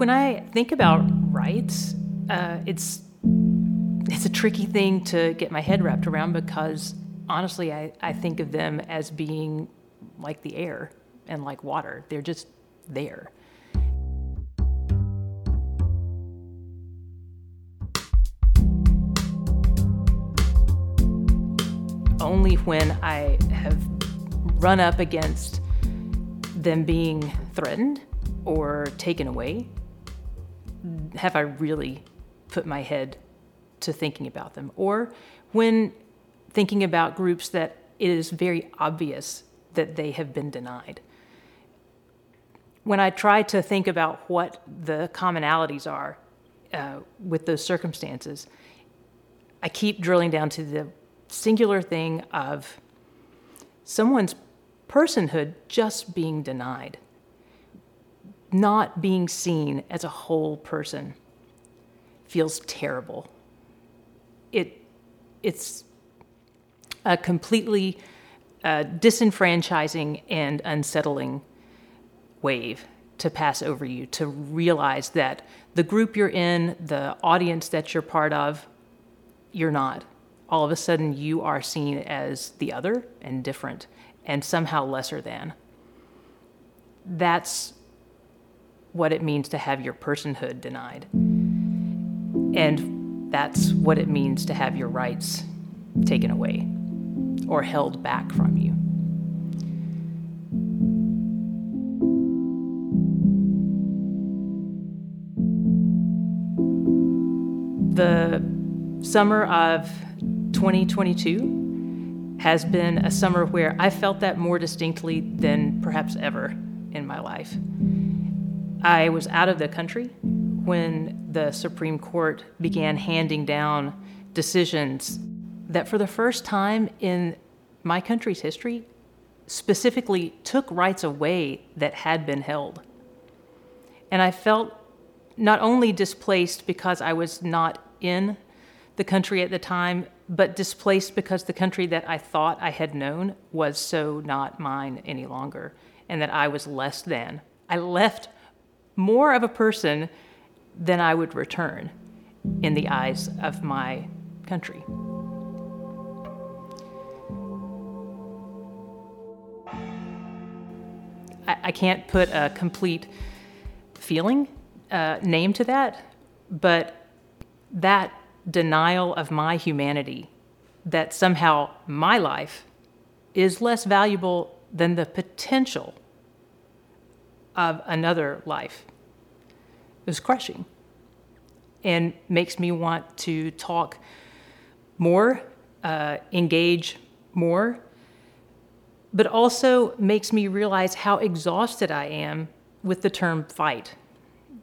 When I think about rights, uh, it's it's a tricky thing to get my head wrapped around because honestly, I, I think of them as being like the air and like water. They're just there. Only when I have run up against them being threatened or taken away have I really put my head to thinking about them. Or when thinking about groups that it is very obvious that they have been denied. When I try to think about what the commonalities are uh, with those circumstances, I keep drilling down to the singular thing of someone's personhood just being denied, not being seen as a whole person feels terrible. It, it's a completely uh, disenfranchising and unsettling wave to pass over you, to realize that the group you're in, the audience that you're part of, you're not. All of a sudden, you are seen as the other and different and somehow lesser than. That's what it means to have your personhood denied. And that's what it means to have your rights taken away or held back from you. The summer of 2022 has been a summer where I felt that more distinctly than perhaps ever in my life. I was out of the country when the Supreme Court began handing down decisions that, for the first time in my country's history, specifically took rights away that had been held. And I felt not only displaced because I was not in the country at the time, but displaced because the country that I thought I had known was so not mine any longer, and that I was less than. I left more of a person than I would return in the eyes of my country. I, I can't put a complete feeling uh, name to that, but that denial of my humanity, that somehow my life is less valuable than the potential of another life It was crushing and makes me want to talk more, uh, engage more, but also makes me realize how exhausted I am with the term fight.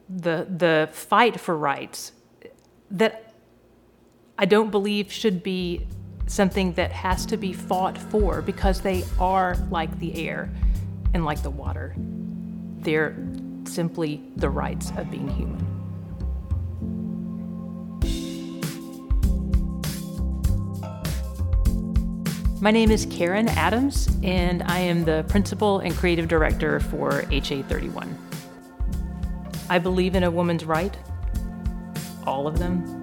The, the fight for rights that I don't believe should be something that has to be fought for because they are like the air and like the water. They're simply the rights of being human. My name is Karyn Adams, and I am the principal and creative director for HA 31. I believe in a woman's right, all of them,